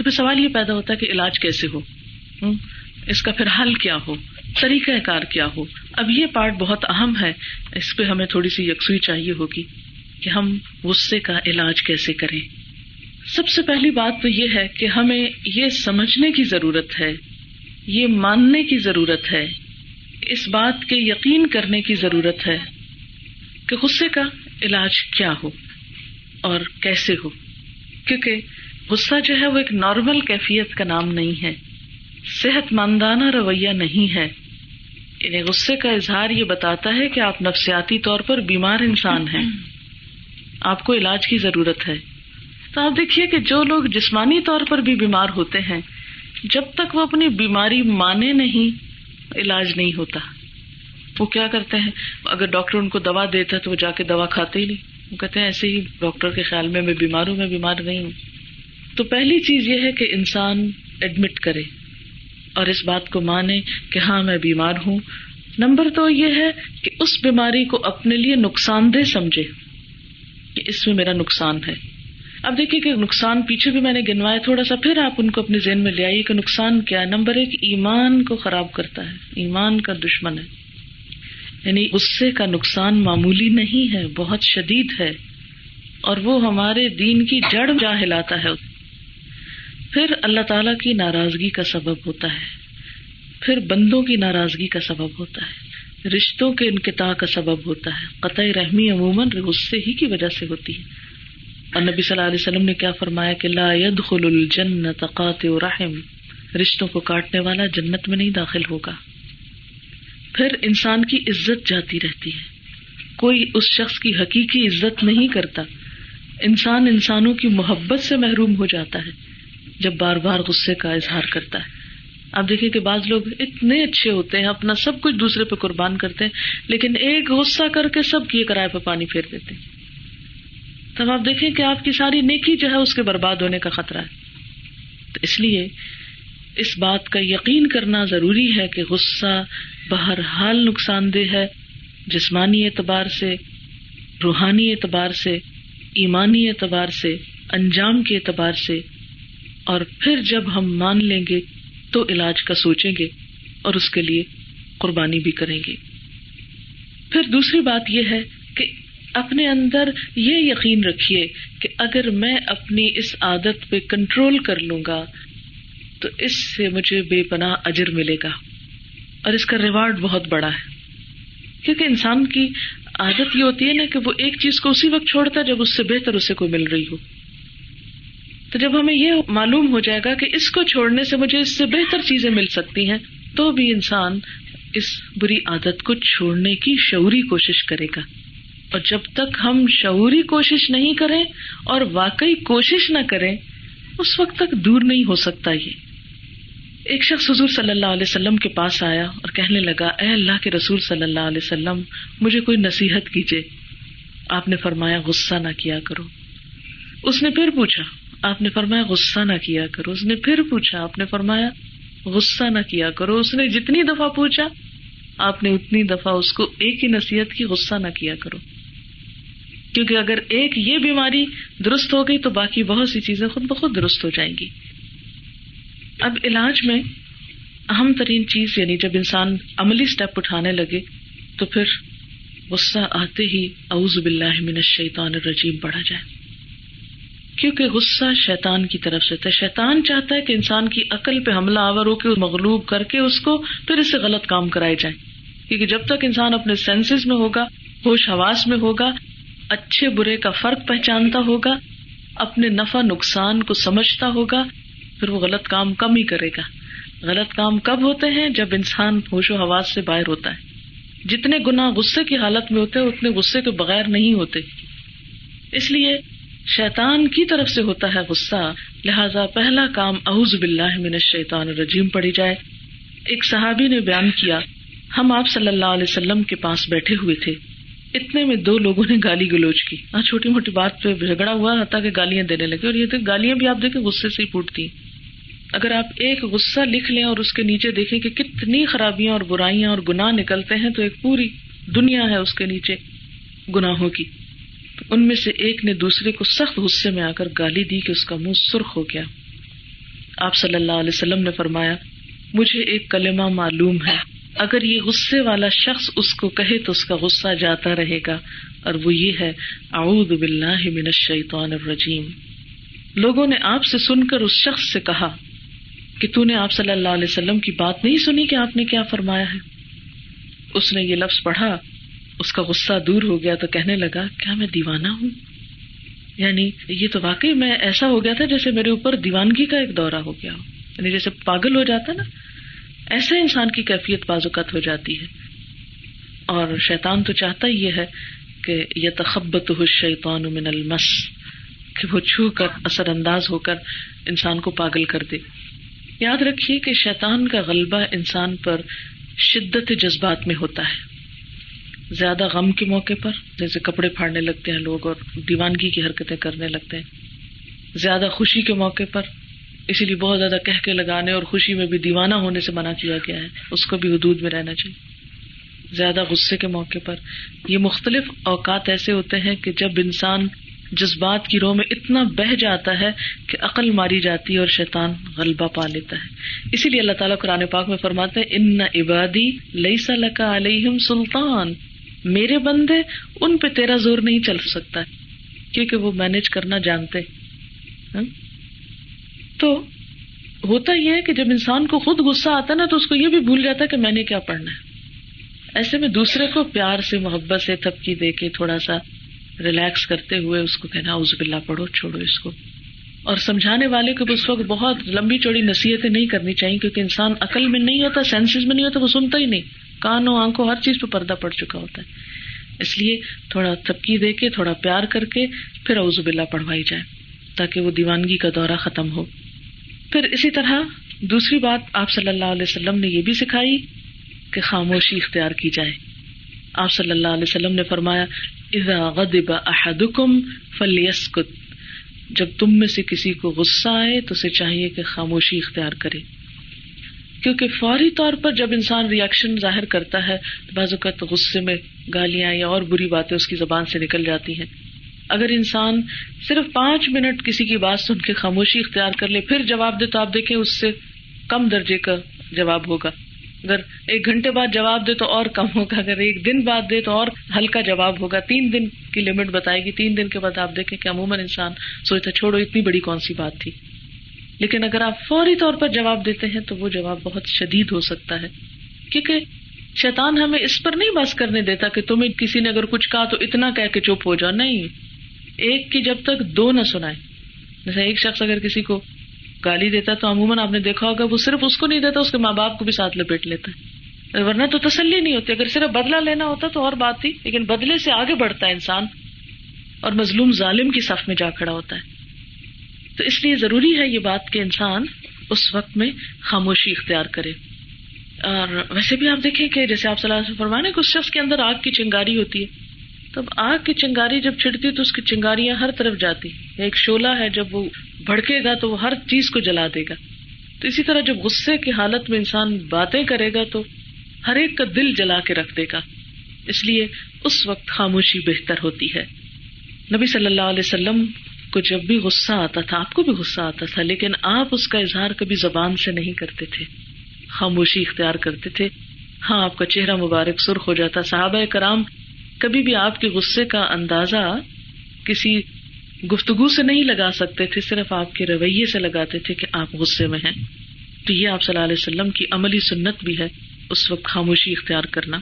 تو پھر سوال یہ پیدا ہوتا ہے کہ علاج کیسے ہو؟ اس کا پھر حل کیا ہو؟ طریقہ کار کیا ہو؟ اب یہ پارٹ بہت اہم ہے۔ اس پہ ہمیں تھوڑی سی یکسوئی چاہیے ہوگی کہ ہم غصے کا علاج کیسے کریں۔ سب سے پہلی بات تو یہ ہے کہ ہمیں یہ سمجھنے کی ضرورت ہے، یہ ماننے کی ضرورت ہے، اس بات کے یقین کرنے کی ضرورت ہے کہ غصے کا علاج کیا ہو اور کیسے ہو۔ کیونکہ غصہ جو ہے وہ ایک نارمل کیفیت کا نام نہیں ہے۔ صحت مندانہ رویہ نہیں ہے۔ یعنی غصے کا اظہار یہ بتاتا ہے کہ آپ نفسیاتی طور پر بیمار انسان ہیں۔ آپ کو علاج کی ضرورت ہے۔ تو آپ دیکھیے کہ جو لوگ جسمانی طور پر بھی بیمار ہوتے ہیں، جب تک وہ اپنی بیماری مانے نہیں، علاج نہیں ہوتا۔ وہ کیا کرتے ہیں؟ اگر ڈاکٹر ان کو دوا دیتا ہے تو وہ جا کے دوا کھاتے ہی نہیں۔ وہ کہتے ہیں، ایسے ہی ڈاکٹر کے خیال میں میں بیمار ہوں، میں بیمار نہیں ہوں۔ تو پہلی چیز یہ ہے کہ انسان ایڈمٹ کرے اور اس بات کو مانے کہ ہاں میں بیمار ہوں۔ نمبر تو یہ ہے کہ اس بیماری کو اپنے لیے نقصان دہ سمجھے کہ اس میں میرا نقصان ہے۔ اب دیکھیے کہ نقصان پیچھے بھی میں نے گنوایا تھوڑا سا، پھر آپ ان کو اپنے ذہن میں لے آئیے کہ نقصان کیا نمبر ایک، ایمان کو خراب کرتا ہے۔ ایمان کا دشمن ہے۔ یعنی غصے کا نقصان معمولی نہیں ہے، بہت شدید ہے اور وہ ہمارے دین کی جڑ جا ہلاتا ہے۔ پھر اللہ تعالی کی ناراضگی کا سبب ہوتا ہے۔ پھر بندوں کی ناراضگی کا سبب ہوتا ہے۔ رشتوں کے انقطاع کا سبب ہوتا ہے۔ قطع رحمی عموماً غصے ہی کی وجہ سے ہوتی ہے۔ اور نبی صلی اللہ علیہ وسلم نے کیا فرمایا کہ لا يدخل الجنت قاطع رحم، رشتوں کو کاٹنے والا جنت میں نہیں داخل ہوگا۔ پھر انسان کی عزت جاتی رہتی ہے۔ کوئی اس شخص کی حقیقی عزت نہیں کرتا۔ انسان انسانوں کی محبت سے محروم ہو جاتا ہے۔ جب بار بار غصے کا اظہار کرتا ہے۔ آپ دیکھیں کہ بعض لوگ اتنے اچھے ہوتے ہیں، اپنا سب کچھ دوسرے پہ قربان کرتے ہیں، لیکن ایک غصہ کر کے سب کی کرائے پہ پانی پھیر دیتے ہیں۔ تب آپ دیکھیں کہ آپ کی ساری نیکی جو ہے اس کے برباد ہونے کا خطرہ ہے۔ تو اس لیے اس بات کا یقین کرنا ضروری ہے کہ غصہ بہرحال نقصان دہ ہے۔ جسمانی اعتبار سے، روحانی اعتبار سے، ایمانی اعتبار سے، انجام کے اعتبار سے اور پھر جب ہم مان لیں گے تو علاج کا سوچیں گے اور اس کے لیے قربانی بھی کریں گے۔ پھر دوسری بات یہ ہے کہ اپنے اندر یہ یقین رکھیے کہ اگر میں اپنی اس عادت پہ کنٹرول کر لوں گا تو اس سے مجھے بے پناہ اجر ملے گا۔ اور اس کا ریوارڈ بہت بڑا ہے۔ کیونکہ انسان کی عادت یہ ہوتی ہے نا کہ وہ ایک چیز کو اسی وقت چھوڑتا ہے جب اس سے بہتر اسے کوئی مل رہی ہو۔ تو جب ہمیں یہ معلوم ہو جائے گا کہ اس کو چھوڑنے سے مجھے اس سے بہتر چیزیں مل سکتی ہیں، تو بھی انسان اس بری عادت کو چھوڑنے کی شعوری کوشش کرے گا۔ اور جب تک ہم شعوری کوشش نہیں کریں اور واقعی کوشش نہ کریں، اس وقت تک دور نہیں ہو سکتا یہ۔ ایک شخص حضور صلی اللہ علیہ وسلم کے پاس آیا اور کہنے لگا، اے اللہ کے رسول صلی اللہ علیہ وسلم، مجھے کوئی نصیحت کیجیے آپ نے فرمایا، غصہ نہ کیا کرو۔ اس نے پھر پوچھا آپ نے فرمایا، غصہ نہ کیا کرو۔ اس نے پھر پوچھا، آپ نے فرمایا، غصہ نہ کیا کرو۔ اس نے جتنی دفعہ پوچھا، آپ نے اتنی دفعہ اس کو ایک ہی نصیحت کی، غصہ نہ کیا کرو۔ کیونکہ اگر ایک یہ بیماری درست ہو گئی، تو باقی بہت سی چیزیں خود بخود درست ہو جائیں گی۔ اب علاج میں اہم ترین چیز یعنی جب انسان عملی اسٹیپ اٹھانے لگے، تو پھر غصہ آتے ہی اعوذ باللہ من الشیطان الرجیم بڑھا جائے۔ کیونکہ غصہ شیطان کی طرف سے ہے شیطان چاہتا ہے کہ انسان کی عقل پہ حملہ آور ہو کے مغلوب کر کے اس کو پھر اس سے غلط کام کرائے جائیں کیونکہ جب تک انسان اپنے سینسز میں ہوگا، ہوش حواس میں ہوگا، اچھے برے کا فرق پہچانتا ہوگا، اپنے نفع، نقصان کو سمجھتا ہوگا، پھر وہ غلط کام کم ہی کرے گا۔ غلط کام کب ہوتے ہیں؟ جب انسان ہوش و حواس سے باہر ہوتا ہے۔ جتنے گنا غصے کی حالت میں ہوتے ہیں، اتنے غصے کے بغیر نہیں ہوتے۔ اس لیے شیطان کی طرف سے ہوتا ہے غصہ، لہذا پہلا کام اعوذ باللہ من الشیطان الرجیم پڑی جائے۔ ایک صحابی نے بیان کیا، ہم آپ صلی اللہ علیہ وسلم کے پاس بیٹھے ہوئے تھے۔ اتنے میں دو لوگوں نے گالی گلوچ کی۔ ہاں چھوٹی موٹی بات پہ جھگڑا ہوا تھا کہ گالیاں دینے لگے۔ اور یہ تو گالیاں بھی آپ دیکھیں، غصے سے ہی پھوٹتی۔ اگر آپ ایک غصہ لکھ لیں اور اس کے نیچے دیکھیں کہ کتنی خرابیاں اور برائیاں اور گناہ نکلتے ہیں، تو ایک پوری دنیا ہے اس کے نیچے گناہوں کی۔ ان میں سے ایک نے دوسرے کو سخت غصے میں آ کر گالی دی کہ اس کا منہ سرخ ہو گیا۔ آپ صلی اللہ علیہ وسلم نے فرمایا، مجھے ایک کلمہ معلوم ہے۔ اگر یہ غصے والا شخص اس کو کہے تو اس کا غصہ جاتا رہے گا۔ اور وہ یہ ہے، اعوذ باللہ من الشیطان الرجیم۔ لوگوں نے آپ سے سن کر اس شخص سے کہا کہ تو نے آپ صلی اللہ علیہ وسلم کی بات نہیں سنی کہ آپ نے کیا فرمایا ہے۔ اس نے یہ لفظ پڑھا اس کا غصہ دور ہو گیا تو کہنے لگا، کیا میں دیوانہ ہوں؟ یعنی یہ تو واقعی میں ایسا ہو گیا تھا جیسے میرے اوپر دیوانگی کا ایک دورہ ہو گیا ہو۔ یعنی جیسے پاگل ہو جاتا نا، ایسے انسان کی کیفیت بازوقت ہو جاتی ہے۔ اور شیطان تو چاہتا ہی یہ ہے کہ یہ تخبت ہو شیطان من المس، کہ وہ چھو کر، اثر انداز ہو کر انسان کو پاگل کر دے۔ یاد رکھیے کہ شیطان کا غلبہ انسان پر شدت جذبات میں ہوتا ہے۔ زیادہ غم کے موقع پر، جیسے کپڑے پھاڑنے لگتے ہیں لوگ اور دیوانگی کی حرکتیں کرنے لگتے ہیں۔ زیادہ خوشی کے موقع پر، اسی لیے بہت زیادہ کہہ کے لگانے اور خوشی میں بھی دیوانہ ہونے سے منع کیا گیا ہے۔ اس کو بھی حدود میں رہنا چاہیے۔ زیادہ غصے کے موقع پر، یہ مختلف اوقات ایسے ہوتے ہیں کہ جب انسان جذبات کی روح میں اتنا بہ جاتا ہے کہ عقل ماری جاتی ہے اور شیطان غلبہ پا لیتا ہے۔ اسی لیے اللہ تعالیٰ قرآن پاک میں فرماتے ہیں ان عبادی لئی سلکا علیہم سلطان میرے بندے، ان پہ تیرا زور نہیں چل سکتا، کیونکہ وہ مینج کرنا جانتے ہاں؟ تو ہوتا یہ ہے کہ جب انسان کو خود غصہ آتا نا، تو اس کو یہ بھی بھول جاتا ہے کہ میں نے کیا پڑھنا ہے۔ ایسے میں دوسرے کو پیار سے، محبت سے تھپکی دے کے تھوڑا سا ریلیکس کرتے ہوئے اس کو کہنا اس بلا پڑھو، چھوڑو اس کو اور سمجھانے والے کو اس وقت بہت لمبی چوڑی نصیحتیں نہیں کرنی چاہیے، کیونکہ انسان عقل میں نہیں ہوتا سینسز میں نہیں ہوتا، وہ سنتا ہی نہیں۔ کانوں آنکھوں ہر چیز پہ پردہ پڑ چکا ہوتا ہے۔ اس لیے تھوڑا تھپکی دے کے، تھوڑا پیار کر کے پھر اوزب اللہ پڑھوائی جائے، تاکہ وہ دیوانگی کا دورہ ختم ہو۔ پھر اسی طرح دوسری بات آپ صلی اللہ علیہ وسلم نے یہ بھی سکھائی کہ خاموشی اختیار کی جائے۔ آپ صلی اللہ علیہ وسلم نے فرمایا، اذا غضب احدکم فلیسکت جب تم میں سے کسی کو غصہ آئے تو اسے چاہیے کہ خاموشی اختیار کرے۔ کیونکہ فوری طور پر جب انسان ریئیکشن ظاہر کرتا ہے، تو بعض اوقات غصے میں گالیاں یا اور بری باتیں اس کی زبان سے نکل جاتی ہیں۔ اگر انسان صرف پانچ منٹ کسی کی بات سن کے خاموشی اختیار کر لے، پھر جواب دے تو آپ دیکھیں اس سے کم درجے کا جواب ہوگا۔ اگر ایک گھنٹے بعد جواب دے تو اور کم ہوگا۔ اگر ایک دن بعد دے تو اور ہلکا جواب ہوگا۔ تین دن کی لمٹ بتائے گی۔ تین دن کے بعد آپ دیکھیں کہ عموماً انسان سوچتا چھوڑو، اتنی بڑی کون سی بات تھی؟ لیکن اگر آپ فوری طور پر جواب دیتے ہیں تو وہ جواب بہت شدید ہو سکتا ہے، کیونکہ شیطان ہمیں اس پر نہیں بس کرنے دیتا کہ تمہیں کسی نے اگر کچھ کہا تو اتنا کہہ کے چپ ہو جاؤ، نہیں۔ ایک کی جب تک دو نہ سنائے۔ جیسے ایک شخص اگر کسی کو گالی دیتا تو عموماً آپ نے دیکھا ہوگا وہ صرف اس کو نہیں دیتا، اس کے ماں باپ کو بھی ساتھ لپیٹ لیتا ہے۔ ورنہ تو تسلی نہیں ہوتی۔ اگر صرف بدلا لینا ہوتا تو اور بات تھی، لیکن بدلے سے آگے بڑھتا ہے انسان اور مظلوم ظالم کی صف میں جا کھڑا ہوتا ہے۔ تو اس لیے ضروری ہے یہ بات کہ انسان اس وقت میں خاموشی اختیار کرے۔ اور ویسے بھی آپ دیکھیں کہ جیسے آپ صلی اللہ فرمانے کہ اس شخص کے اندر آگ کی چنگاری ہوتی ہے۔ تب آگ کی چنگاری جب چھڑتی تو اس کی چنگاریاں ہر طرف جاتی۔ ایک شولہ ہے، جب وہ بھڑکے گا تو وہ ہر چیز کو جلا دے گا۔ تو اسی طرح جب غصے کی حالت میں انسان باتیں کرے گا تو ہر ایک کا دل جلا کے رکھ دے گا۔ اس لیے اس وقت خاموشی بہتر ہوتی ہے۔ نبی صلی اللہ علیہ وسلم کو جب بھی غصہ آتا تھا، آپ کو بھی غصہ آتا تھا، لیکن آپ اس کا اظہار کبھی زبان سے نہیں کرتے تھے۔ خاموشی اختیار کرتے تھے۔ ہاں آپ کا چہرہ مبارک سرخ ہو جاتا۔ صحابہ کرام، کبھی بھی آپ کے غصے کا اندازہ کسی گفتگو سے نہیں لگا سکتے تھے، صرف آپ کے رویے سے لگاتے تھے کہ آپ غصے میں ہیں۔ تو یہ آپ صلی اللہ علیہ وسلم کی عملی سنت بھی ہے، اس وقت خاموشی اختیار کرنا۔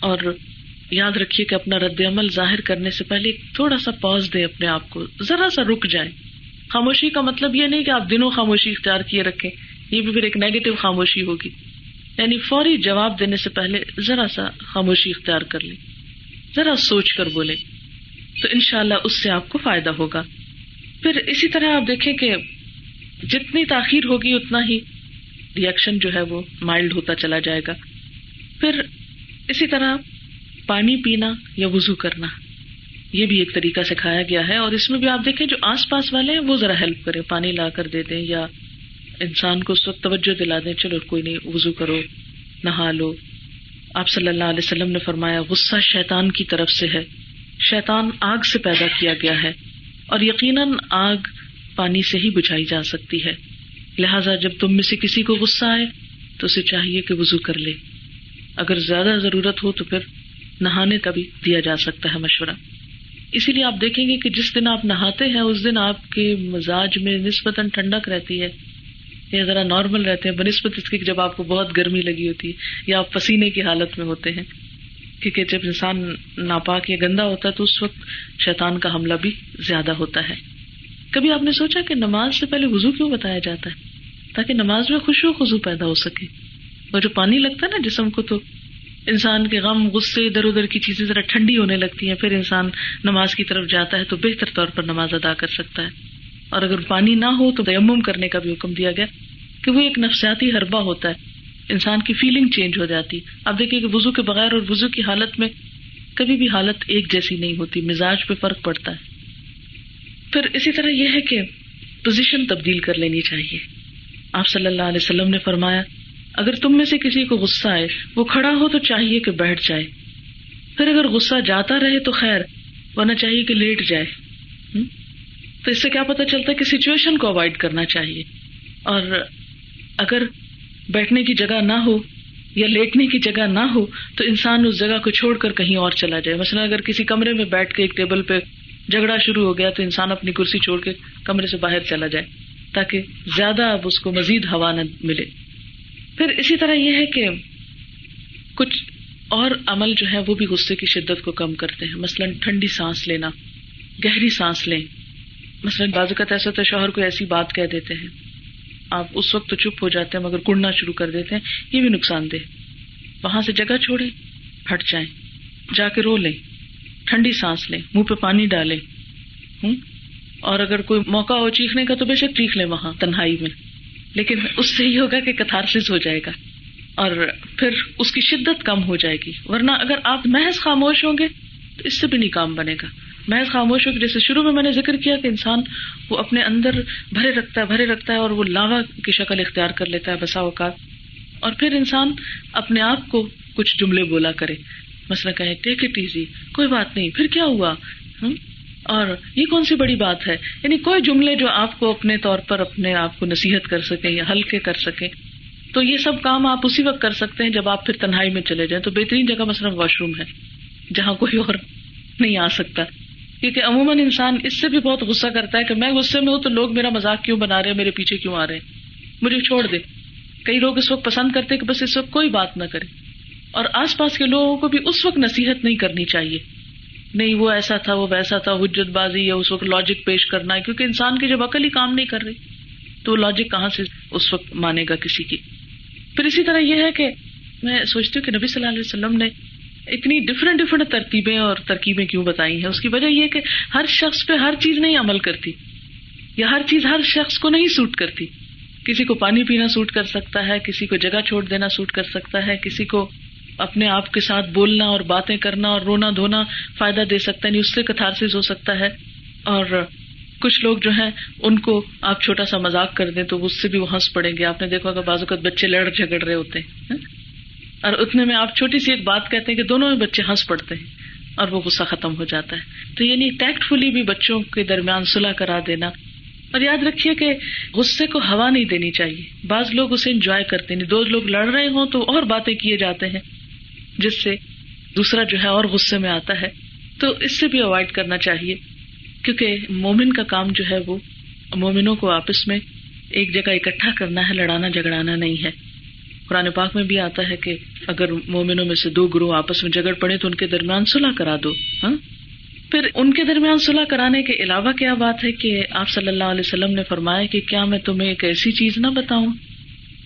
اور یاد رکھیے کہ اپنا رد عمل ظاہر کرنے سے پہلے تھوڑا سا پوز دے اپنے آپ کو۔ ذرا سا رک جائے خاموشی کا مطلب یہ نہیں کہ آپ دنوں خاموشی اختیار کیے رکھے یہ بھی پھر ایک نیگیٹو خاموشی ہوگی۔ یعنی فوری جواب دینے سے پہلے ذرا سا خاموشی اختیار کر لیں۔ ذرا سوچ کر بولے تو ان شاء اللہ اس سے آپ کو فائدہ ہوگا۔ پھر اسی طرح آپ دیکھیں کہ جتنی تاخیر ہوگی اتنا ہی ریئیکشن جو ہے وہ مائلڈ ہوتا چلا جائے گا۔ پھر اسی طرح پانی پینا یا وزو کرنا، یہ بھی ایک طریقہ سکھایا گیا ہے۔ اور اس میں بھی آپ دیکھیں، جو آس پاس والے ہیں، وہ ذرا ہیلپ کرے پانی لا کر دے دیں یا انسان کو اس وقت توجہ دلا دیں، چلو کوئی نہیں وزو کرو، نہا لو۔ آپ صلی اللہ علیہ وسلم نے فرمایا، غصہ شیطان کی طرف سے ہے۔ شیطان آگ سے پیدا کیا گیا ہے۔ اور یقیناً آگ پانی سے ہی بجھائی جا سکتی ہے۔ لہذا جب تم میں سے کسی کو غصہ آئے، تو اسے چاہیے کہ وضو کر لے۔ اگر زیادہ ضرورت ہو تو پھر نہانے کا بھی دیا جا سکتا ہے مشورہ۔ اسی لیے آپ دیکھیں گے کہ جس دن آپ نہاتے ہیں، اس دن آپ کے مزاج میں نسبتاً ٹھنڈک رہتی ہے۔ یا ذرا نارمل رہتے ہیں، بنسبت اس کی جب آپ کو بہت گرمی لگی ہوتی ہے یا آپ پسینے کی حالت میں ہوتے ہیں۔ کیونکہ جب انسان ناپاک یا گندا ہوتا ہے تو اس وقت شیطان کا حملہ بھی زیادہ ہوتا ہے۔ کبھی آپ نے سوچا کہ نماز سے پہلے وزو کیوں بتایا جاتا ہے؟ تاکہ نماز میں خوشو خزو پیدا ہو سکے۔ اور جو پانی لگتا ہے نا جسم کو تو انسان کے غم، غصے ادھر ادھر کی چیزیں ذرا ٹھنڈی ہونے لگتی ہیں، پھر انسان نماز کی طرف جاتا ہے تو بہتر طور پر نماز ادا کر سکتا ہے۔ اور اگر پانی نہ ہو تو تیمم کرنے کا بھی حکم دیا گیا کہ وہ ایک نفسیاتی حربہ ہوتا ہے۔ انسان کی فیلنگ چینج ہو جاتی۔ اب دیکھیے کہ وزو کے بغیر اور وزو کی حالت میں کبھی بھی حالت ایک جیسی نہیں ہوتی، مزاج پہ فرق پڑتا ہے۔ پھر اسی طرح یہ ہے کہ پوزیشن تبدیل کر لینی چاہیے۔ آپ صلی اللہ علیہ وسلم نے فرمایا اگر تم میں سے کسی کو غصہ آئے، وہ کھڑا ہو تو چاہیے کہ بیٹھ جائے۔ پھر اگر غصہ جاتا رہے تو خیر، ورنہ چاہیے کہ لیٹ جائے۔ تو اس سے کیا پتا چلتا ہے کہ سچویشن کو اوائڈ کرنا چاہیے۔ اور اگر بیٹھنے کی جگہ نہ ہو یا لیٹنے کی جگہ نہ ہو، تو انسان اس جگہ کو چھوڑ کر کہیں اور چلا جائے۔ مثلاً اگر کسی کمرے میں بیٹھ کے ایک ٹیبل پہ جھگڑا شروع ہو گیا تو انسان اپنی کرسی چھوڑ کے کمرے سے باہر چلا جائے، تاکہ زیادہ اب اس کو مزید ہوا نہ ملے۔ پھر اسی طرح یہ ہے کہ کچھ اور عمل جو ہے وہ بھی غصے کی شدت کو کم کرتے ہیں۔ مثلاً ٹھنڈی سانس لینا، گہری سانس لیں۔ مثلاً بازوقت ایسا تو شوہر کو ایسی بات کہہ دیتے ہیں۔ آپ اس وقت تو چپ ہو جاتے ہیں مگر کڑنا شروع کر دیتے ہیں، یہ بھی نقصان دہ۔ وہاں سے جگہ چھوڑے ہٹ جائیں۔ جا کے رو لیں، ٹھنڈی سانس لیں، منہ پہ پانی ڈالیں۔ ہوں؟ اور اگر کوئی موقع ہو چیخنے کا تو بے شک چیخ لیں وہاں تنہائی میں۔ لیکن اس سے یہ ہوگا کہ کتارس ہو جائے گا اور پھر اس کی شدت کم ہو جائے گی۔ ورنہ اگر آپ محض خاموش ہوں گے تو اس سے بھی نہیں کام بنے گا۔ محض خاموش ہو جیسے شروع میں میں نے ذکر کیا کہ انسان وہ اپنے اندر بھرے رکھتا ہے، بھرے رکھتا ہے اور وہ لاوا کی شکل اختیار کر لیتا ہے بسا اوقات۔ اور پھر انسان اپنے آپ کو کچھ جملے بولا کرے۔ مسئلہ کہیں ٹیک اٹ ایزی کوئی بات نہیں، پھر کیا ہوا؟ اور یہ کون سی بڑی بات ہے؟ یعنی کوئی جملے جو آپ کو اپنے طور پر اپنے آپ کو نصیحت کر سکیں یا ہلکے کر سکیں، تو یہ سب کام آپ اسی وقت کر سکتے ہیں جب آپ پھر تنہائی میں چلے جائیں۔ تو بہترین جگہ مثلاً واش روم ہے، جہاں کوئی اور نہیں آ سکتا۔ کیونکہ عموماً انسان اس سے بھی بہت غصہ کرتا ہے کہ میں غصے میں ہوں تو لوگ میرا مذاق کیوں بنا رہے ہیں، میرے پیچھے کیوں آ رہے ہیں؟ مجھے چھوڑ دے کئی لوگ اس وقت پسند کرتے کہ بس اس وقت کوئی بات نہ کرے۔ اور آس پاس کے لوگوں کو بھی اس وقت نصیحت نہیں کرنی چاہیے۔ نہیں، وہ ایسا تھا، وہ ویسا تھا، حجت بازی یا اس وقت لاجک پیش کرنا ہے کیونکہ انسان کی جب عقل ہی کام نہیں کر رہی، تو وہ لاجک کہاں سے اس وقت مانے گا کسی کی؟ پھر اسی طرح یہ ہے کہ میں سوچتی ہوں کہ نبی صلی اللہ علیہ وسلم نے اتنی ڈفرینٹ ڈفرینٹ ترتیبیں اور ترکیبیں کیوں بتائی ہیں؟ اس کی وجہ یہ کہ ہر شخص پہ ہر چیز نہیں عمل کرتی، یا ہر چیز ہر شخص کو نہیں سوٹ کرتی۔ کسی کو پانی پینا سوٹ کر سکتا ہے، کسی کو جگہ چھوڑ دینا سوٹ کر سکتا ہے، کسی کو اپنے آپ کے ساتھ بولنا اور باتیں کرنا اور رونا دھونا فائدہ دے سکتا ہے یعنی اس سے کتارس ہو سکتا ہے۔ اور کچھ لوگ جو ہیں، ان کو آپ چھوٹا سا مذاق کر دیں تو اس سے بھی وہ ہنس پڑیں گے۔ آپ نے دیکھا کہ بازو کا بچے لڑ جھگڑ رہے ہوتے ہیں۔ اور اتنے میں آپ چھوٹی سی ایک بات کہتے ہیں کہ دونوں میں بچے ہنس پڑتے ہیں اور وہ غصہ ختم ہو جاتا ہے۔ تو یعنی ٹیکٹ فلی بھی بچوں کے درمیان صلاح کرا دینا۔ اور یاد رکھیے کہ غصے کو ہوا نہیں دینی چاہیے۔ بعض لوگ اسے انجوائے کرتے ہیں۔ یعنی دو لوگ لڑ رہے ہوں تو اور باتیں کیے جاتے ہیں۔ جس سے دوسرا جو ہے اور غصے میں آتا ہے، تو اس سے بھی اوائڈ کرنا چاہیے۔ کیونکہ مومن کا کام جو ہے وہ مومنوں کو آپس میں ایک جگہ اکٹھا کرنا ہے، لڑانا جھگڑانا نہیں ہے۔ قرآن پاک میں بھی آتا ہے کہ اگر مومنوں میں سے دو گروہ آپس میں جگڑ پڑے تو ان کے درمیان صلاح کرا دو۔ ہاں؟ پھر ان کے درمیان صلاح کرانے کے علاوہ کیا بات ہے کہ آپ صلی اللہ علیہ وسلم نے فرمایا کہ کیا میں تمہیں ایک ایسی چیز نہ بتاؤں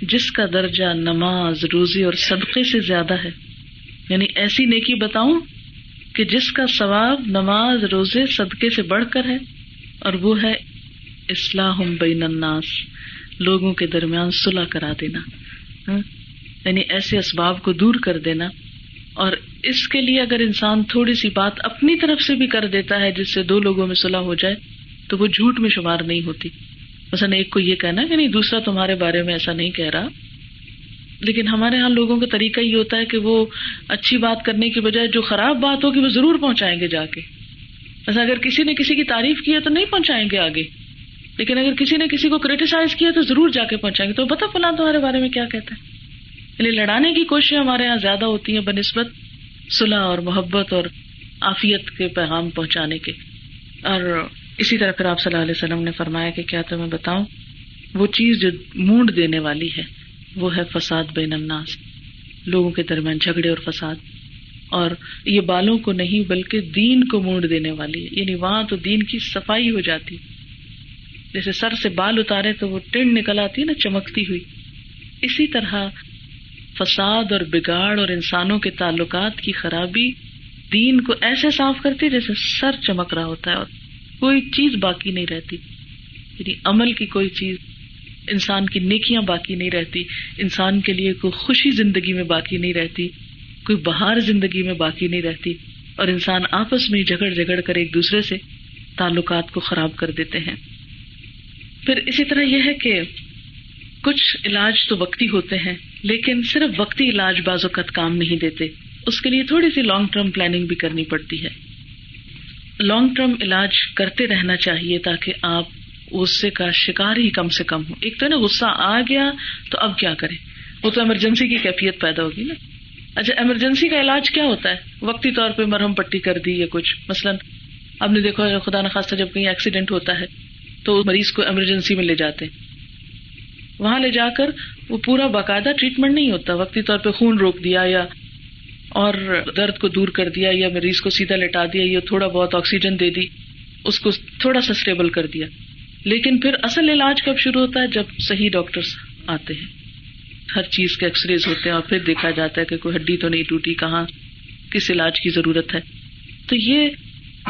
جس کا درجہ نماز روزی اور صدقے سے زیادہ ہے؟ یعنی ایسی نیکی بتاؤں کہ جس کا ثواب نماز روزے صدقے سے بڑھ کر ہے اور وہ ہے اسلح بین الناس، لوگوں کے درمیان صلاح کرا دینا ہاں؟ یعنی ایسے اسباب کو دور کر دینا۔ اور اس کے لیے اگر انسان تھوڑی سی بات اپنی طرف سے بھی کر دیتا ہے جس سے دو لوگوں میں صلاح ہو جائے، تو وہ جھوٹ میں شمار نہیں ہوتی۔ مثلاً ایک کو یہ کہنا کہ نہیں، دوسرا تمہارے بارے میں ایسا نہیں کہہ رہا۔ لیکن ہمارے یہاں لوگوں کا طریقہ یہ ہوتا ہے کہ وہ اچھی بات کرنے کی بجائے جو خراب بات ہوگی وہ ضرور پہنچائیں گے جا کے۔ ایسا اگر کسی نے کسی کی تعریف کی ہے تو نہیں پہنچائیں گے آگے۔ لیکن اگر کسی نے کسی کو کریٹیسائز کیا تو ضرور جا کے پہنچائیں گے۔ تو بتا فلاں تمہارے بارے میں کیا کہتا ہے؟ یعنی لڑانے کی کوششیں ہمارے یہاں زیادہ ہوتی ہیں بنسبت صلاح اور محبت اور عافیت کے پیغام پہنچانے کے۔ اور اسی طرح پھر آپ صلی اللہ علیہ وسلم نے فرمایا کہ کیا تمہیں بتاؤں؟ وہ چیز جو مونڈ دینے والی ہے۔ وہ ہے فساد بین الناس، لوگوں کے درمیان جھگڑے اور فساد۔ اور یہ بالوں کو نہیں، بلکہ دین کو مونڈ دینے والی ہے یعنی وہاں تو دین کی صفائی ہو جاتی۔ جیسے سر سے بال اتارے تو وہ ٹنڈ نکل آتی ہے نا، چمکتی ہوئی۔ اسی طرح فساد اور بگاڑ اور انسانوں کے تعلقات کی خرابی دین کو ایسے صاف کرتی جیسے سر چمک رہا ہوتا ہے اور کوئی چیز باقی نہیں رہتی۔ یعنی عمل کی کوئی چیز انسان کی نیکیاں باقی نہیں رہتی، انسان کے لیے کوئی خوشی زندگی میں باقی نہیں رہتی، کوئی بہار زندگی میں باقی نہیں رہتی، اور انسان آپس میں جھگڑ جھگڑ کر ایک دوسرے سے تعلقات کو خراب کر دیتے ہیں۔ پھر اسی طرح یہ ہے کہ کچھ علاج تو وقتی ہوتے ہیں، لیکن صرف وقتی علاج بعض اوقات کام نہیں دیتے۔ اس کے لیے تھوڑی سی لانگ ٹرم پلاننگ بھی کرنی پڑتی ہے۔ لانگ ٹرم علاج کرتے رہنا چاہیے تاکہ آپ غصے کا شکار ہی کم سے کم ہو۔ ایک تو نا غصہ آ گیا تو اب کیا کریں؟ وہ تو ایمرجنسی کی کیفیت پیدا ہوگی نا۔ اچھا ایمرجنسی کا علاج کیا ہوتا ہے؟ وقتی طور پہ مرہم پٹی کر دی یا کچھ۔ مثلاً، آپ نے دیکھا خدا نخواستہ جب کہیں ایکسیڈینٹ ہوتا ہے، تو مریض کو ایمرجنسی میں لے جاتے ہیں۔ وہاں لے جا کر وہ پورا باقاعدہ ٹریٹمنٹ نہیں ہوتا۔ وقتی طور پہ خون روک دیا یا اور درد کو دور کر دیا یا مریض کو سیدھا لٹا دیا یا تھوڑا بہت آکسیجن دے دی، اس کو تھوڑا سا اسٹیبل کر دیا۔ لیکن پھر اصل علاج کب شروع ہوتا ہے؟ جب صحیح ڈاکٹر آتے ہیں۔ ہر چیز کے ایکس ریز ہوتے ہیں اور پھر دیکھا جاتا ہے کہ کوئی ہڈی تو نہیں ٹوٹی، کہاں کس علاج کی ضرورت ہے؟ تو یہ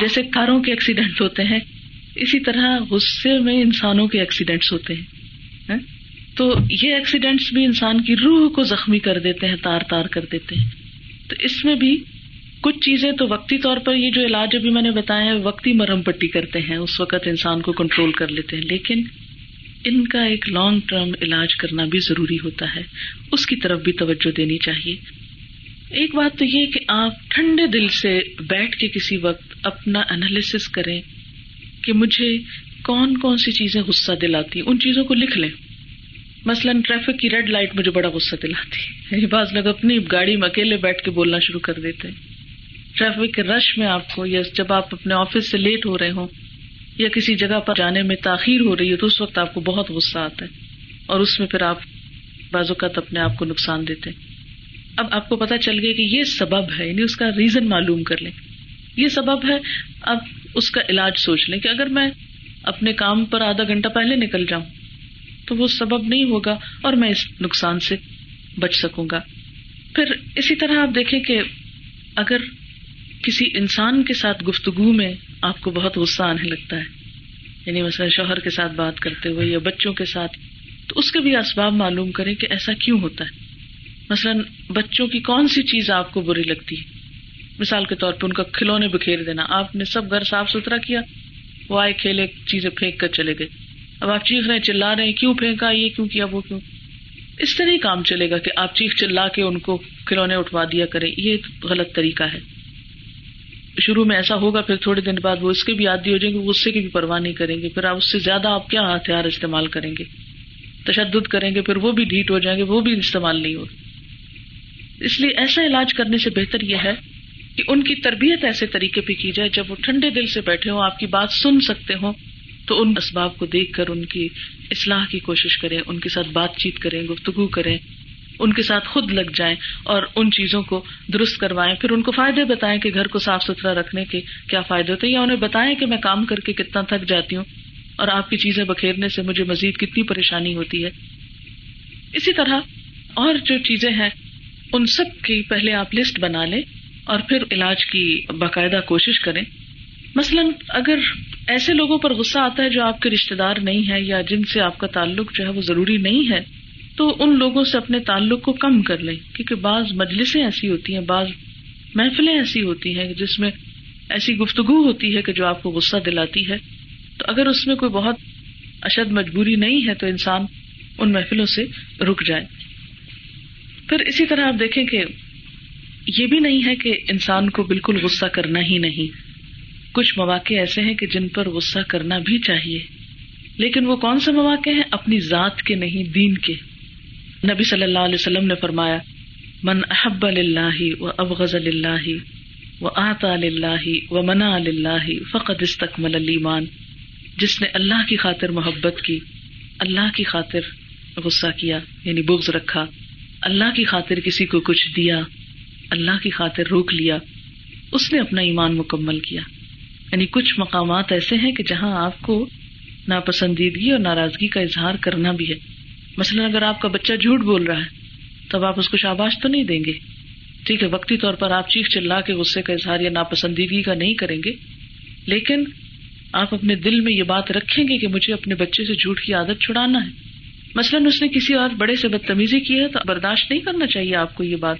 جیسے کاروں کے ایکسیڈینٹ ہوتے ہیں، اسی طرح غصے میں انسانوں کے ایکسیڈینٹس ہوتے ہیں ہاں؟ تو یہ ایکسیڈینٹس بھی انسان کی روح کو زخمی کر دیتے ہیں، تار تار کر دیتے ہیں۔ تو اس میں بھی کچھ چیزیں تو وقتی طور پر یہ جو علاج ابھی میں نے بتایا ہے، وقتی مرم پٹی کرتے ہیں، اس وقت انسان کو کنٹرول کر لیتے ہیں، لیکن ان کا ایک لانگ ٹرم علاج کرنا بھی ضروری ہوتا ہے، اس کی طرف بھی توجہ دینی چاہیے۔ ایک بات تو یہ کہ آپ ٹھنڈے دل سے بیٹھ کے کسی وقت اپنا انالیس کریں کہ مجھے کون کون سی چیزیں غصہ دلاتی ان چیزوں کو لکھ لیں۔ مثلاً ٹریفک کی ریڈ لائٹ مجھے بڑا غصہ دلاتی ہے۔ یعنی بعض لوگ اپنی گاڑی میں اکیلے بیٹھ کے بولنا شروع کر دیتے ٹریفک کے رش میں آپ کو، یا جب آپ اپنے آفس سے لیٹ ہو رہے ہوں، یا کسی جگہ پر جانے میں تاخیر ہو رہی ہے تو اس وقت آپ کو بہت غصہ آتا ہے۔ اور اس میں پھر آپ بعض اوقات اپنے آپ کو نقصان دیتے اب آپ کو پتا چل گیا کہ یہ سبب ہے یعنی اس کا ریزن معلوم کر لیں۔ یہ سبب ہے، اب اس کا علاج سوچ لیں کہ اگر میں اپنے کام پر آدھا گھنٹہ پہلے نکل جاؤں، تو وہ سبب نہیں ہوگا اور میں اس نقصان سے بچ سکوں گا۔ پھر اسی طرح آپ دیکھیں کہ اگر کسی انسان کے ساتھ گفتگو میں آپ کو بہت غصہ آنے لگتا ہے۔ یعنی مثلاً شوہر کے ساتھ بات کرتے ہوئے یا بچوں کے ساتھ، تو اس کے بھی اسباب معلوم کریں کہ ایسا کیوں ہوتا ہے۔ مثلاً بچوں کی کون سی چیز آپ کو بری لگتی ہے؟ مثال کے طور پہ ان کا کھلونے بکھیر دینا۔ آپ نے سب گھر صاف ستھرا کیا، وہ آئے کھیلے، چیزیں پھینک کر چلے گئے۔ اب آپ چیخ رہے چلا رہے ہیں، کیوں پھینکا، یہ کیوں کیا، وہ کیوں؟ اس طرح ہی کام چلے گا کہ آپ چیخ چلا کے ان کو کھلونے اٹھوا دیا کریں۔ یہ غلط طریقہ ہے۔ شروع میں ایسا ہوگا، پھر تھوڑے دن بعد وہ اس کے بھی عادی ہو جائیں گے غصے کی بھی پرواہ نہیں کریں گے، پھر آپ اس سے زیادہ آپ کیا ہتھیار استعمال کریں گے؟ تشدد کریں گے، پھر وہ بھی ڈھیٹ ہو جائیں گے، وہ بھی استعمال نہیں ہوگا۔ اس لیے ایسا علاج کرنے سے بہتر یہ ہے کہ ان کی تربیت ایسے طریقے پہ کی جائے، جب وہ ٹھنڈے دل سے بیٹھے ہوں، آپ کی بات سن سکتے ہوں، تو ان اسباب کو دیکھ کر ان کی اصلاح کی کوشش کریں، ان کے ساتھ بات چیت کریں، گفتگو کریں۔ ان کے ساتھ خود لگ جائیں اور ان چیزوں کو درست کروائیں، پھر ان کو فائدے بتائیں کہ گھر کو صاف ستھرا رکھنے کے کیا فائدے ہوتے ہیں، یا انہیں بتائیں کہ میں کام کر کے کتنا تھک جاتی ہوں اور آپ کی چیزیں بکھیرنے سے مجھے مزید کتنی پریشانی ہوتی ہے۔ اسی طرح اور جو چیزیں ہیں، ان سب کی پہلے آپ لسٹ بنا لیں اور پھر علاج کی باقاعدہ کوشش کریں۔ مثلاً اگر ایسے لوگوں پر غصہ آتا ہے جو آپ کے رشتے دار نہیں ہے یا جن سے آپ کا تعلق جو ہے وہ ضروری نہیں ہے تو ان لوگوں سے اپنے تعلق کو کم کر لیں، کیونکہ بعض مجلسیں ایسی ہوتی ہیں، بعض محفلیں ایسی ہوتی ہیں جس میں ایسی گفتگو ہوتی ہے کہ جو آپ کو غصہ دلاتی ہے۔ تو اگر اس میں کوئی بہت اشد مجبوری نہیں ہے، تو انسان ان محفلوں سے رک جائے۔ پھر اسی طرح آپ دیکھیں کہ یہ بھی نہیں ہے کہ انسان کو بالکل غصہ کرنا ہی نہیں۔ کچھ مواقع ایسے ہیں کہ جن پر غصہ کرنا بھی چاہیے۔ لیکن وہ کون سے مواقع ہیں؟ اپنی ذات کے نہیں، دین کے۔ نبی صلی اللہ علیہ وسلم نے فرمایا، من احب اللہ و ابغض اللہ و آتا اللہ و منا اللہ فقط استقمل المان جس نے اللہ کی خاطر محبت کی، اللہ کی خاطر غصہ کیا یعنی بغض رکھا، اللہ کی خاطر کسی کو کچھ دیا، اللہ کی خاطر روک لیا، اس نے اپنا ایمان مکمل کیا۔ یعنی کچھ مقامات ایسے ہیں کہ جہاں آپ کو ناپسندیدگی اور ناراضگی کا اظہار کرنا بھی ہے۔ مثلاً اگر آپ کا بچہ جھوٹ بول رہا ہے، تب آپ اس کو شاباش تو نہیں دیں گے۔ ٹھیک ہے، وقتی طور پر آپ چیخ چلا کے غصے کا اظہار یا ناپسندیدگی کا نہیں کریں گے، لیکن آپ اپنے دل میں یہ بات رکھیں گے کہ مجھے اپنے بچے سے جھوٹ کی عادت چھڑانا ہے۔ مثلاً اس نے کسی اور بڑے سے بدتمیزی کی ہے تو برداشت نہیں کرنا چاہیے آپ کو یہ بات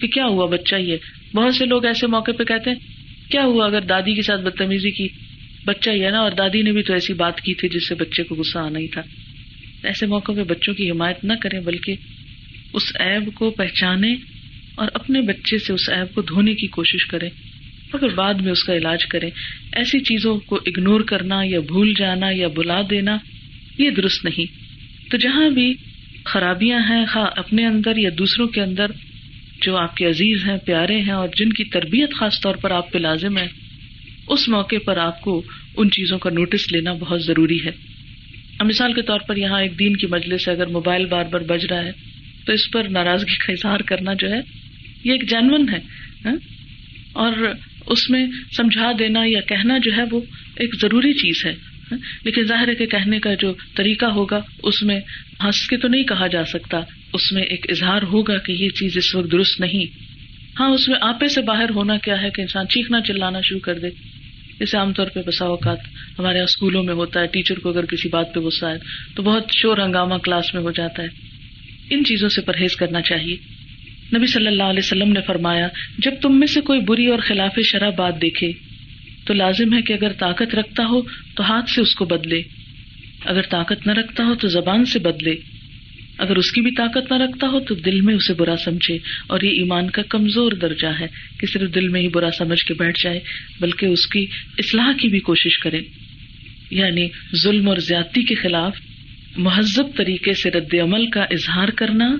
کہ کیا ہوا بچہ یہ؟ بہت سے لوگ ایسے موقع پہ کہتے ہیں، کیا ہوا اگر دادی کے ساتھ بدتمیزی کی؟ بچہ یہ نا، اور دادی نے بھی تو ایسی بات کی تھی جس سے بچے کو غصہ آنا ہی تھا۔ ایسے موقع پہ بچوں کی حمایت نہ کریں، بلکہ اس ایب کو پہچانے اور اپنے بچے سے اس ایب کو دھونے کی کوشش کریں۔ اور بعد میں اس کا علاج کریں۔ ایسی چیزوں کو اگنور کرنا یا بھول جانا یا بلا دینا، یہ درست نہیں۔ تو جہاں بھی خرابیاں ہیں، خواہ اپنے اندر یا دوسروں کے اندر، جو آپ کے عزیز ہیں، پیارے ہیں اور جن کی تربیت خاص طور پر آپ پہ لازم ہے، اس موقع پر آپ کو ان چیزوں کا نوٹس لینا بہت ضروری ہے۔ مثال کے طور پر یہاں ایک دین کی مجلس سے اگر موبائل بار بار بج رہا ہے، تو اس پر ناراضگی کا اظہار کرنا جو ہے، یہ ایک جینون ہے ہاں؟ اور اس میں سمجھا دینا یا کہنا جو ہے، وہ ایک ضروری چیز ہے ہاں؟ لیکن ظاہر ہے کہ کہنے کا جو طریقہ ہوگا، اس میں ہنس کے تو نہیں کہا جا سکتا، اس میں ایک اظہار ہوگا کہ یہ چیز اس وقت درست نہیں۔ ہاں اس میں آپے سے باہر ہونا کیا ہے کہ انسان چیخنا چلانا شروع کر دے۔ جیسے عام طور پہ بسا اوقات ہمارے یہاں اسکولوں میں ہوتا ہے، ٹیچر کو اگر کسی بات پہ غصہ ہے تو بہت شور ہنگامہ کلاس میں ہو جاتا ہے۔ ان چیزوں سے پرہیز کرنا چاہیے۔ نبی صلی اللہ علیہ وسلم نے فرمایا، جب تم میں سے کوئی بری اور خلاف شرح بات دیکھے تو لازم ہے کہ اگر طاقت رکھتا ہو تو ہاتھ سے اس کو بدلے۔ اگر طاقت نہ رکھتا ہو تو زبان سے بدلے۔ اگر اس کی بھی طاقت نہ رکھتا ہو تو دل میں اسے برا سمجھے اور یہ ایمان کا کمزور درجہ ہے کہ صرف دل میں ہی برا سمجھ کے بیٹھ جائے، بلکہ اس کی اصلاح کی بھی کوشش کرے۔ یعنی ظلم اور زیادتی کے خلاف مہذب طریقے سے رد عمل کا اظہار کرنا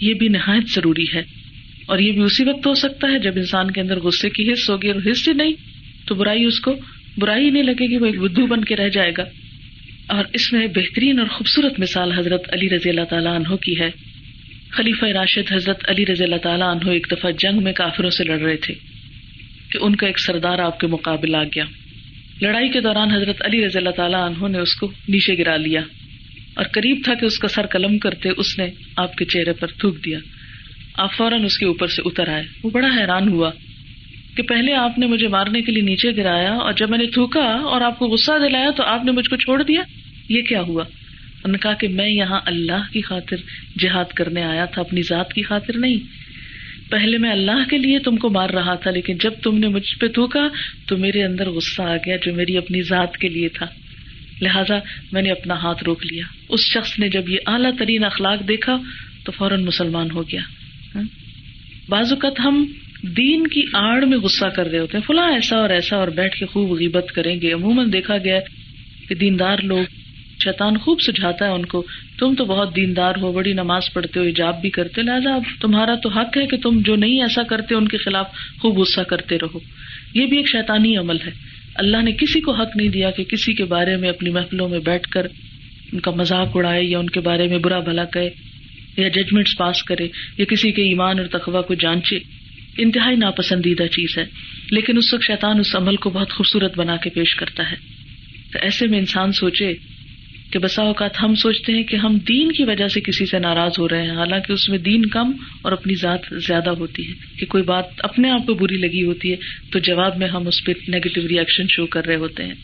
یہ بھی نہایت ضروری ہے۔ اور یہ بھی اسی وقت ہو سکتا ہے جب انسان کے اندر غصے کی حص ہوگی اور حص ہی نہیں، تو برائی اس کو، برائی نہیں لگے گی وہ ایک بدھو بن کے رہ جائے گا۔ اور اس میں بہترین اور خوبصورت مثال حضرت علی رضی اللہ تعالیٰ عنہ کی ہے۔ خلیفہ راشد حضرت علی رضی اللہ تعالیٰ عنہ ایک دفعہ جنگ میں کافروں سے لڑ رہے تھے کہ ان کا ایک سردار آپ کے مقابل آ گیا۔ لڑائی کے دوران حضرت علی رضی اللہ تعالیٰ عنہ نے اس کو نیچے گرا لیا اور قریب تھا کہ اس کا سر قلم کرتے اس نے آپ کے چہرے پر تھوک دیا۔ آپ فوراً اس کے اوپر سے اتر آئے۔ وہ بڑا حیران ہوا۔ کہ پہلے آپ نے مجھے مارنے کے لیے نیچے گرایا اور جب میں نے تھوکا اور آپ کو غصہ دلایا تو آپ نے مجھ کو چھوڑ دیا، یہ کیا ہوا؟ انہوں نے کہا کہ میں یہاں اللہ کی خاطر جہاد کرنے آیا تھا، اپنی ذات کی خاطر نہیں۔ پہلے میں اللہ کے لیے تم کو مار رہا تھا، لیکن جب تم نے مجھ پہ تھوکا تو میرے اندر غصہ آ گیا جو میری اپنی ذات کے لیے تھا۔ لہذا میں نے اپنا ہاتھ روک لیا۔ اس شخص نے جب یہ اعلیٰ ترین اخلاق دیکھا تو فوراً مسلمان ہو گیا۔ ہاں؟ بعض اوقات ہم دین کی آڑ میں غصہ کر رہے ہوتے ہیں۔ فلاں ایسا اور ایسا اور بیٹھ کے خوب غیبت کریں گے۔ عموماً دیکھا گیا کہ دیندار لوگ شیطان خوب سجھاتا ہے ان کو۔ تم تو بہت دیندار ہو، بڑی نماز پڑھتے ہو، ایجاب بھی کرتے لہٰذا تمہارا تو حق ہے کہ تم جو نہیں ایسا کرتے ان کے خلاف خوب غصہ کرتے رہو۔ یہ بھی ایک شیطانی عمل ہے۔ اللہ نے کسی کو حق نہیں دیا کہ کسی کے بارے میں اپنی محفلوں میں بیٹھ کر ان کا مذاق اڑائے یا ان کے بارے میں برا بھلا کہے یا ججمنٹس پاس کرے یا کسی کے ایمان اور تخوا کو جانچے۔ انتہائی ناپسندیدہ چیز ہے، لیکن اس وقت شیطان اس عمل کو بہت خوبصورت بنا کے پیش کرتا ہے۔ تو ایسے میں انسان سوچے کہ بسا اوقات ہم سوچتے ہیں کہ ہم دین کی وجہ سے کسی سے ناراض ہو رہے ہیں، حالانکہ اس میں دین کم اور اپنی ذات زیادہ ہوتی ہے۔ کہ کوئی بات اپنے آپ کو بری لگی ہوتی ہے، تو جواب میں ہم اس پہ نیگیٹو ریئیکشن شو کر رہے ہوتے ہیں۔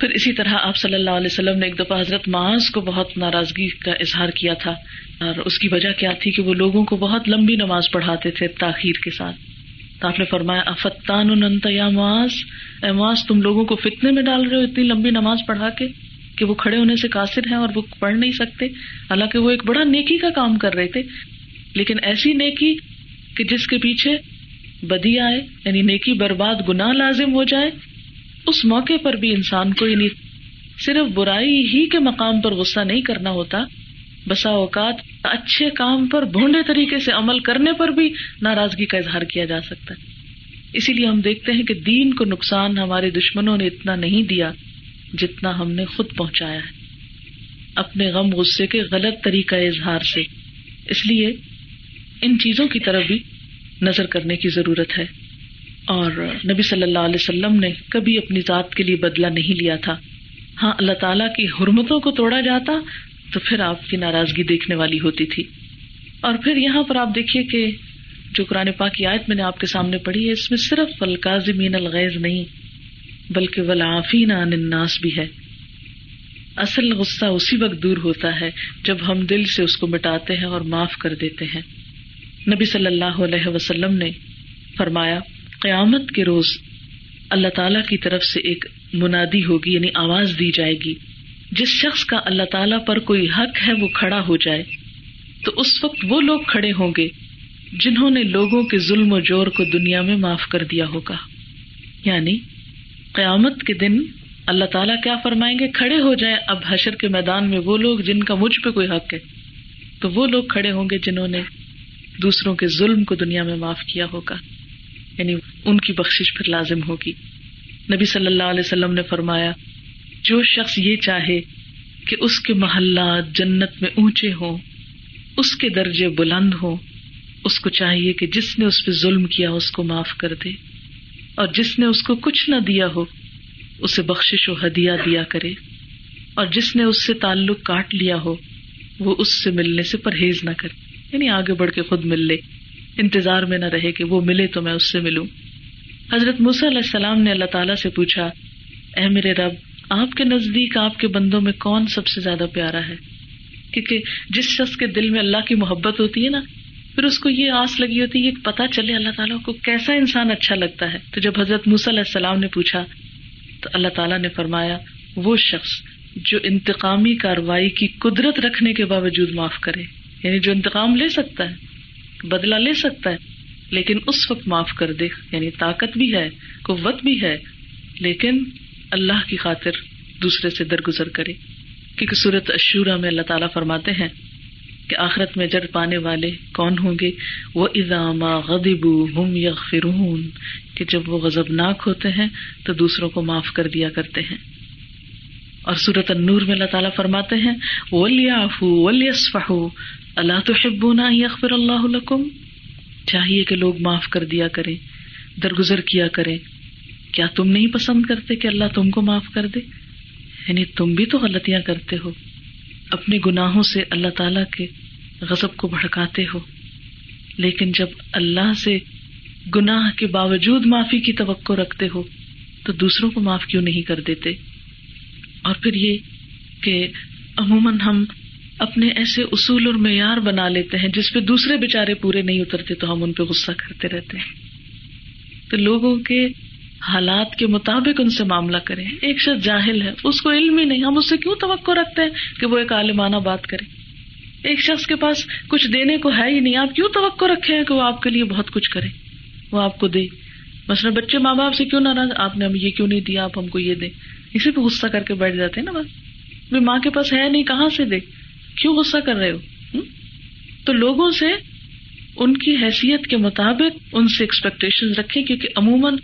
پھر اسی طرح آپ صلی اللہ علیہ وسلم نے ایک دفعہ حضرت معاذ کو بہت ناراضگی کا اظہار کیا تھا اور اس کی وجہ کیا تھی کہ وہ لوگوں کو بہت لمبی نماز پڑھاتے تھے تاخیر کے ساتھ۔ تو آپ نے فرمایا، افتان یا معاذ؟ اے معاذ، تم لوگوں کو فتنے میں ڈال رہے ہو اتنی لمبی نماز پڑھا کے کہ وہ کھڑے ہونے سے قاصر ہیں اور وہ پڑھ نہیں سکتے۔ حالانکہ وہ ایک بڑا نیکی کا کام کر رہے تھے۔ لیکن ایسی نیکی کہ جس کے پیچھے بدی آئے یعنی نیکی برباد گنا لازم ہو جائے اس موقع پر بھی انسان کو یعنی صرف برائی ہی کے مقام پر غصہ نہیں کرنا ہوتا، بسا اوقات اچھے کام پر بھونڈے طریقے سے عمل کرنے پر بھی ناراضگی کا اظہار کیا جا سکتا ہے۔ اسی لیے ہم دیکھتے ہیں کہ دین کو نقصان ہمارے دشمنوں نے اتنا نہیں دیا جتنا ہم نے خود پہنچایا ہے۔ اپنے غم غصے کے غلط طریقہ اظہار سے۔ اس لیے ان چیزوں کی طرف بھی نظر کرنے کی ضرورت ہے۔ اور نبی صلی اللہ علیہ وسلم نے کبھی اپنی ذات کے لیے بدلا نہیں لیا تھا۔ ہاں اللہ تعالیٰ کی حرمتوں کو توڑا جاتا تو پھر آپ کی ناراضگی دیکھنے والی ہوتی تھی۔ اور پھر یہاں پر آپ دیکھیے کہ جو قرآن پاک کی آیت میں نے آپ کے سامنے پڑھی ہے، اس میں صرف القاظمین الغیز نہیں، بلکہ ولافین عن الناس بھی ہے۔ اصل غصہ اسی وقت دور ہوتا ہے جب ہم دل سے اس کو مٹاتے ہیں اور معاف کر دیتے ہیں۔ نبی صلی اللہ علیہ وسلم نے فرمایا قیامت کے روز اللہ تعالی کی طرف سے ایک منادی ہوگی یعنی آواز دی جائے گی۔ جس شخص کا اللہ تعالیٰ پر کوئی حق ہے، وہ کھڑا ہو جائے۔ تو اس وقت وہ لوگ کھڑے ہوں گے جنہوں نے لوگوں کے ظلم و جور کو دنیا میں معاف کر دیا ہوگا۔ یعنی قیامت کے دن اللہ تعالیٰ کیا فرمائیں گے؟ کھڑے ہو جائیں اب حشر کے میدان میں وہ لوگ جن کا مجھ پہ کوئی حق ہے، تو وہ لوگ کھڑے ہوں گے جنہوں نے دوسروں کے ظلم کو دنیا میں معاف کیا ہوگا۔ یعنی ان کی بخش پھر لازم ہوگی۔ نبی صلی اللہ علیہ وسلم نے فرمایا، جو شخص یہ چاہے کہ اس کے محلات جنت میں اونچے ہوں، اس کے درجے بلند ہوں، اس کو چاہیے کہ جس نے اس پہ ظلم کیا اس کو معاف کر دے، اور جس نے اس کو کچھ نہ دیا ہو، اسے بخش و ہدیہ دیا کرے، اور جس نے اس سے تعلق کاٹ لیا ہو، وہ اس سے ملنے سے پرہیز نہ کرے۔ یعنی آگے بڑھ کے خود مل لے۔ انتظار میں نہ رہے کہ وہ ملے تو میں اس سے ملوں۔ حضرت علیہ السلام نے اللہ تعالیٰ سے پوچھا، اے میرے رب، آپ کے نزدیک، آپ کے بندوں میں کون سب سے زیادہ پیارا ہے؟ کیونکہ جس شخص کے دل میں اللہ کی محبت ہوتی ہے نا، پھر اس کو یہ آس لگی ہوتی ہے پتا چلے اللہ تعالیٰ کو کیسا انسان اچھا لگتا ہے۔ تو جب حضرت علیہ السلام نے پوچھا، تو اللہ تعالیٰ نے فرمایا، وہ شخص جو انتقامی کاروائی کی قدرت رکھنے کے باوجود معاف کرے یعنی جو انتقام لے سکتا ہے۔ بدلا لے سکتا ہے، لیکن اس وقت معاف کر دے۔ یعنی طاقت بھی ہے، قوت بھی ہے، لیکن اللہ کی خاطر دوسرے سے درگزر کرے۔ کیونکہ صورت اشورا میں اللہ تعالیٰ فرماتے ہیں کہ آخرت میں جڑ پانے والے کون ہوں گے؟ وہ ازامہ غدیب ہم یا فرون کہ جب وہ غزب ناک ہوتے ہیں تو دوسروں کو معاف کر دیا کرتے ہیں۔ اور صورت النور میں اللہ تعالیٰ فرماتے ہیں اللہ تو شبونا یغفر اللہ لکم؟ چاہیے کہ لوگ معاف کر دیا کرے درگزر کیا کرے کیا تم نہیں پسند کرتے کہ اللہ تم کو معاف کر دے؟ یعنی تم بھی تو غلطیاں کرتے ہو۔ اپنے گناہوں سے اللہ تعالی کے غزب کو بھڑکاتے ہو۔ لیکن جب اللہ سے گناہ کے باوجود معافی کی توقع رکھتے ہو، تو دوسروں کو معاف کیوں نہیں کر دیتے؟ اور پھر یہ کہ عموماً ہم اپنے ایسے اصول اور معیار بنا لیتے ہیں جس پہ دوسرے بےچارے پورے نہیں اترتے تو ہم ان پہ غصہ کرتے رہتے ہیں۔ تو لوگوں کے حالات کے مطابق ان سے معاملہ کرے ایک شخص جاہل ہے، اس کو علم ہی نہیں، ہم اس سے کیوں توقع رکھتے ہیں کہ وہ ایک عالمانہ بات کرے؟ ایک شخص کے پاس کچھ دینے کو ہے ہی نہیں، آپ کیوں توقع رکھے ہیں کہ وہ آپ کے لیے بہت کچھ کرے؟ وہ آپ کو دے۔ مثلاً بچے ماں باپ سے کیوں ناراض؟ آپ نے ہمیں یہ کیوں نہیں دیا، آپ ہم کو یہ دیں؟ اسی پہ غصہ کر کے بیٹھ جاتے ہیں نا بس۔ ماں کے پاس ہے نہیں، کہاں سے دے؟ کیوں غصہ کر رہے ہو؟ تو لوگوں سے ان کی حیثیت کے مطابق ان سے ایکسپیکٹیشن رکھے کیونکہ عموماً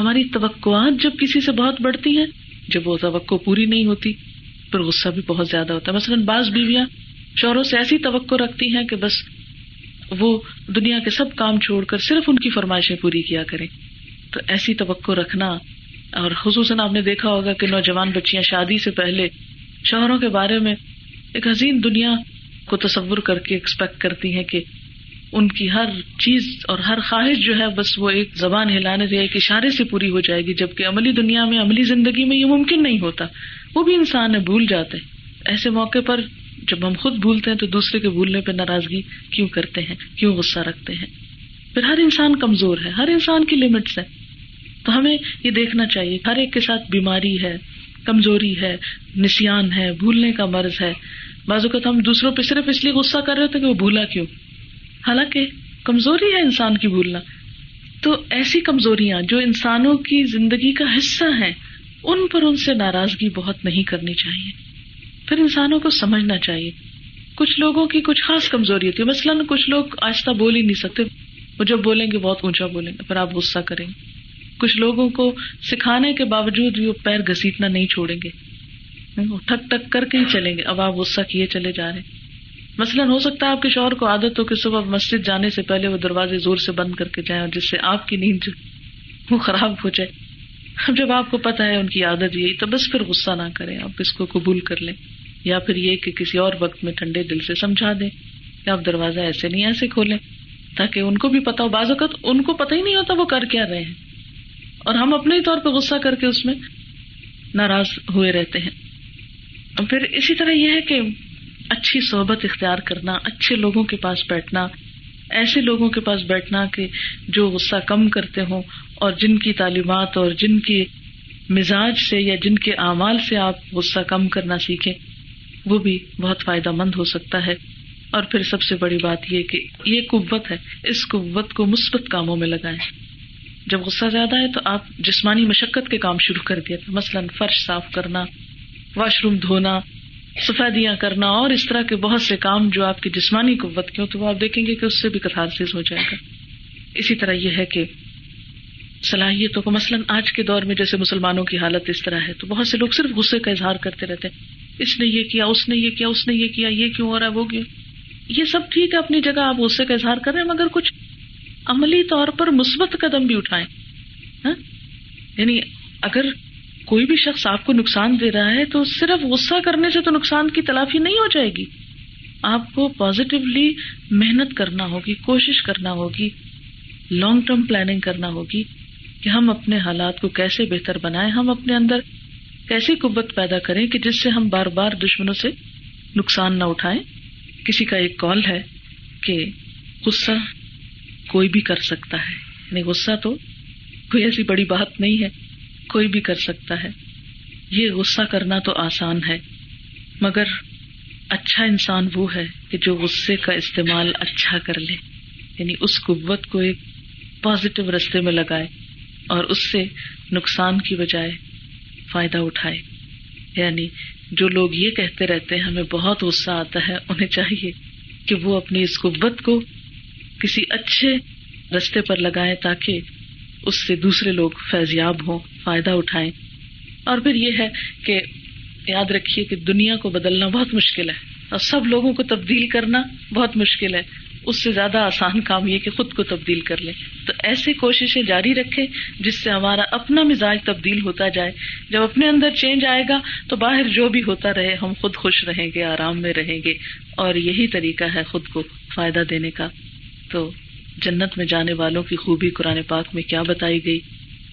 ہماری توقعات جب کسی سے بہت بڑھتی ہیں، جب وہ توقع پوری نہیں ہوتی پھر غصہ بھی بہت زیادہ ہوتا ہے۔ مثلاً بعض بیویاں شوہروں سے ایسی توقع رکھتی ہیں کہ بس وہ دنیا کے سب کام چھوڑ کر صرف ان کی فرمائشیں پوری کیا کریں۔ تو ایسی توقع رکھنا، اور خصوصاً آپ نے دیکھا ہوگا کہ نوجوان بچیاں شادی سے پہلے شوہروں کے بارے میں ایک حسین دنیا کو تصور کر کے ایکسپیکٹ کرتی ہیں کہ ان کی ہر چیز اور ہر خواہش جو ہے بس وہ ایک زبان ہلانے سے، ایک اشارے سے پوری ہو جائے گی، جبکہ عملی دنیا میں، عملی زندگی میں یہ ممکن نہیں ہوتا۔ وہ بھی انسان ہے، بھول جاتے ایسے موقع پر جب ہم خود بھولتے ہیں تو دوسرے کے بھولنے پہ ناراضگی کیوں کرتے ہیں؟ کیوں غصہ رکھتے ہیں؟ پھر ہر انسان کمزور ہے، ہر انسان کی لمٹس ہے تو ہمیں یہ دیکھنا چاہیے، ہر ایک کے ساتھ بیماری ہے کمزوری ہے نسان ہے، بھولنے کا مرض ہے۔ بعض اوقات ہم دوسروں پہ صرف اس لیے غصہ کر رہے تھے کہ وہ بھولا کیوں؟ حالانکہ کمزوری ہے انسان کی بھولنا۔ تو ایسی کمزوریاں جو انسانوں کی زندگی کا حصہ ہیں، ان پر ان سے ناراضگی بہت نہیں کرنی چاہیے۔ پھر انسانوں کو سمجھنا چاہیے۔ کچھ لوگوں کی کچھ خاص کمزوری ہوتی ہے۔ مثلاً کچھ لوگ آہستہ بول ہی نہیں سکتے۔ وہ جب بولیں گے، بہت اونچا بولیں گے پھر آپ غصہ کریں گے۔ کچھ لوگوں کو سکھانے کے باوجود بھی وہ پیر گھسیٹنا نہیں چھوڑیں گے۔ ٹھک ٹک کر کے ہی چلیں گے۔ اب آپ غصہ کیے چلے جا رہے مثلاً ہو سکتا ہے آپ کے شوہر کو عادت ہو کہ صبح مسجد جانے سے پہلے وہ دروازے زور سے بند کر کے جائیں جس سے آپ کی نیند وہ خراب ہو جائے۔ اب جب آپ کو پتا ہے ان کی عادت یہی، تو بس پھر غصہ نہ کریں۔ آپ اس کو قبول کر لیں۔ یا پھر یہ کہ کسی اور وقت میں ٹھنڈے دل سے سمجھا دیں کہ آپ دروازہ ایسے نہیں، ایسے کھولیں، تاکہ ان کو بھی پتا ہو۔ بعض اوقات ان کو پتہ ہی نہیں ہوتا وہ کر کیا رہے ہیں۔ اور ہم اپنے ہی طور پہ غصہ کر کے اس میں ناراض ہوئے رہتے ہیں۔ پھر اسی طرح یہ ہے کہ اچھی صحبت اختیار کرنا، اچھے لوگوں کے پاس بیٹھنا، ایسے لوگوں کے پاس بیٹھنا کہ جو غصہ کم کرتے ہوں اور جن کی تعلیمات اور جن کی مزاج سے یا جن کے اعمال سے آپ غصہ کم کرنا سیکھیں، وہ بھی بہت فائدہ مند ہو سکتا ہے۔ اور پھر سب سے بڑی بات یہ کہ یہ قوت ہے، اس قوت کو مثبت کاموں میں لگائیں۔ جب غصہ زیادہ ہے تو آپ جسمانی مشقت کے کام شروع کر دیا مثلاً فرش صاف کرنا، واش روم دھونا، سفیدیاں کرنا اور اس طرح کے بہت سے کام جو آپ کی جسمانی قوت کے ہو تو وہ آپ دیکھیں گے کہ اس سے بھی کتارسیز ہو جائے گا۔ اسی طرح یہ ہے کہ صلاحیتوں کو مثلاً آج کے دور میں جیسے مسلمانوں کی حالت اس طرح ہے تو بہت سے لوگ صرف غصے کا اظہار کرتے رہتے ہیں۔ اس نے یہ کیا، اس نے یہ کیا، اس نے یہ کیا، یہ کیوں ہو رہا ہے، وہ کیوں؟ یہ سب ٹھیک ہے، اپنی جگہ آپ غصے کا اظہار کر رہے ہیں مگر کچھ عملی طور پر مثبت قدم بھی اٹھائیں۔ ہاں؟ یعنی اگر کوئی بھی شخص آپ کو نقصان دے رہا ہے تو صرف غصہ کرنے سے تو نقصان کی تلافی نہیں ہو جائے گی۔ آپ کو پازیٹیولی محنت کرنا ہوگی، کوشش کرنا ہوگی لانگ ٹرم پلاننگ کرنا ہوگی کہ ہم اپنے حالات کو کیسے بہتر بنائیں، ہم اپنے اندر کیسی قوت پیدا کریں کہ جس سے ہم بار بار دشمنوں سے نقصان نہ اٹھائیں۔ کسی کا ایک کال ہے کہ غصہ کوئی بھی کر سکتا ہے۔ یعنی غصہ تو کوئی ایسی بڑی بات نہیں ہے، کوئی بھی کر سکتا ہے۔ یہ غصہ کرنا تو آسان ہے، مگر اچھا انسان وہ ہے کہ جو غصے کا استعمال اچھا کر لے یعنی اس قوت کو ایک پازیٹو رستے میں لگائے اور اس سے نقصان کی بجائے فائدہ اٹھائے۔ یعنی جو لوگ یہ کہتے رہتے ہیں، ہمیں بہت غصہ آتا ہے، انہیں چاہیے کہ وہ اپنی اس قوت کو کسی اچھے رستے پر لگائیں تاکہ اس سے دوسرے لوگ فیضیاب ہوں، فائدہ اٹھائیں۔ اور پھر یہ ہے کہ یاد رکھیے کہ دنیا کو بدلنا بہت مشکل ہے۔ اور سب لوگوں کو تبدیل کرنا بہت مشکل ہے۔ اس سے زیادہ آسان کام یہ کہ خود کو تبدیل کر لیں۔ تو ایسی کوششیں جاری رکھے جس سے ہمارا اپنا مزاج تبدیل ہوتا جائے۔ جب اپنے اندر چینج آئے گا تو باہر جو بھی ہوتا رہے، ہم خود خوش رہیں گے، آرام میں رہیں گے۔ اور یہی طریقہ ہے خود کو فائدہ دینے کا۔ تو جنت میں جانے والوں کی خوبی قرآن پاک میں کیا بتائی گئی؟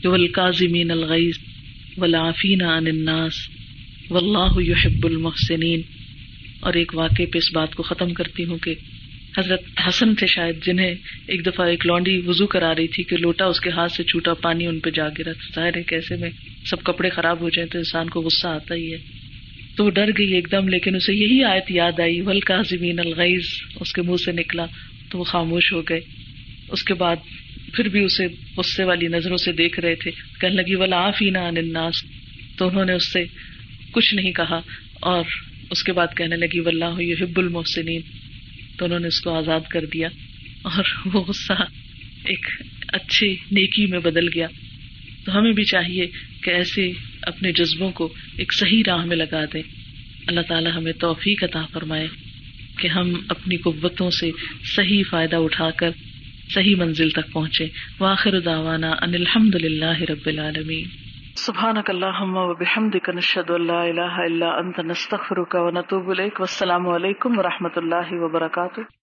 کہ ولقاظمین الغیز ولافین عن الناس و اللہ یحب المحسنین۔ اور ایک واقع پہ اس بات کو ختم کرتی ہوں کہ حضرت حسن تھے شاید، جنہیں ایک دفعہ ایک لانڈی وزو کرا رہی تھی کہ لوٹا اس کے ہاتھ سے، چھوٹا پانی ان پہ جا گرا ظاہر ہے کیسے میں سب کپڑے خراب ہو جائیں تو انسان کو غصہ آتا ہی ہے۔ تو وہ ڈر گئی ایک دم، لیکن اسے یہی آیت یاد آئی ول کا زمین الغیز اس کے منہ سے نکلا۔ تو وہ خاموش ہو گئے۔ اس کے بعد پھر بھی اسے غصے والی نظروں سے دیکھ رہے تھے۔ کہنے لگی ولا آفی ناس تو انہوں نے اس سے کچھ نہیں کہا اور اس کے بعد کہنے لگی ولہ حب المحسنین تو انہوں نے اس کو آزاد کر دیا اور وہ غصہ ایک اچھی نیکی میں بدل گیا۔ تو ہمیں بھی چاہیے کہ ایسے اپنے جذبوں کو ایک صحیح راہ میں لگا دیں۔ اللہ تعالیٰ ہمیں توفیق عطا فرمائے۔ کہ ہم اپنی قوتوں سے صحیح فائدہ اٹھا کر صحیح منزل تک پہنچے۔ واخر دعوانا ان الحمد للہ رب العالمین۔ سبحانک اللہم و بحمدک نشہد اللہ الہ الا انت نستغفرک و نتوب اليك والسلام علیکم و رحمۃ اللہ وبرکاتہ۔